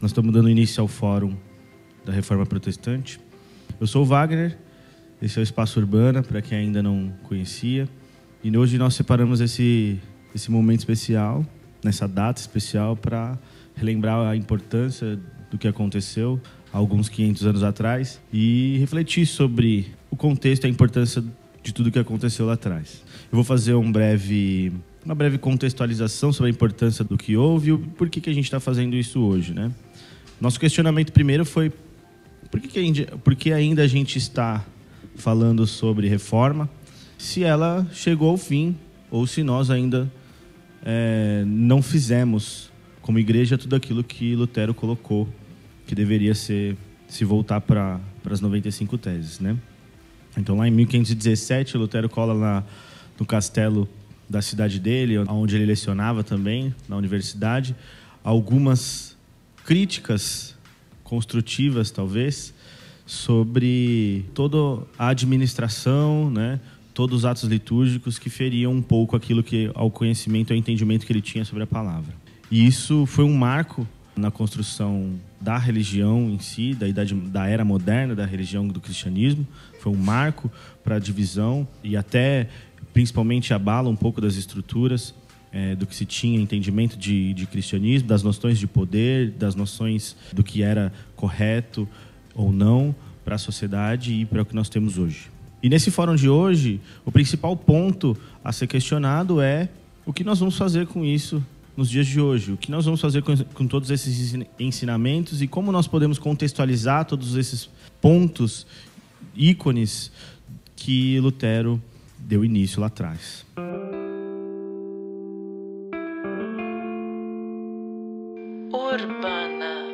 Nós estamos dando início ao Fórum da Reforma Protestante. Eu sou o Wagner, esse é o Espaço Urbana, para quem ainda não conhecia. E hoje nós separamos esse, esse momento especial, nessa data especial, para relembrar a importância do que aconteceu há alguns 500 anos atrás e refletir sobre o contexto e a importância de tudo que aconteceu lá atrás. Eu vou fazer um breve, uma breve contextualização sobre a importância do que houve e o porquê que a gente está fazendo isso hoje, né? Nosso questionamento primeiro foi por que, que, ainda, por que ainda a gente está falando sobre reforma se ela chegou ao fim ou se nós ainda é, não fizemos como igreja tudo aquilo que Lutero colocou que deveria ser se voltar para as 95 teses, né? Então lá em 1517 Lutero cola na, no castelo da cidade dele, onde ele lecionava também na universidade, algumas críticas construtivas, talvez, sobre toda a administração, né? todos os atos litúrgicos que feriam um pouco aquilo que ao conhecimento, ao entendimento que ele tinha sobre a palavra. E isso foi um marco na construção da religião em si, da idade da era moderna da religião do cristianismo, foi um marco para a divisão e até principalmente abala um pouco das estruturas é, do que se tinha entendimento de, de cristianismo, das noções de poder, das noções do que era correto ou não para a sociedade e para o que nós temos hoje. E nesse fórum de hoje, o principal ponto a ser questionado é o que nós vamos fazer com isso nos dias de hoje, o que nós vamos fazer com, com todos esses ensinamentos e como nós podemos contextualizar todos esses pontos, ícones que Lutero deu início lá atrás. Urbana.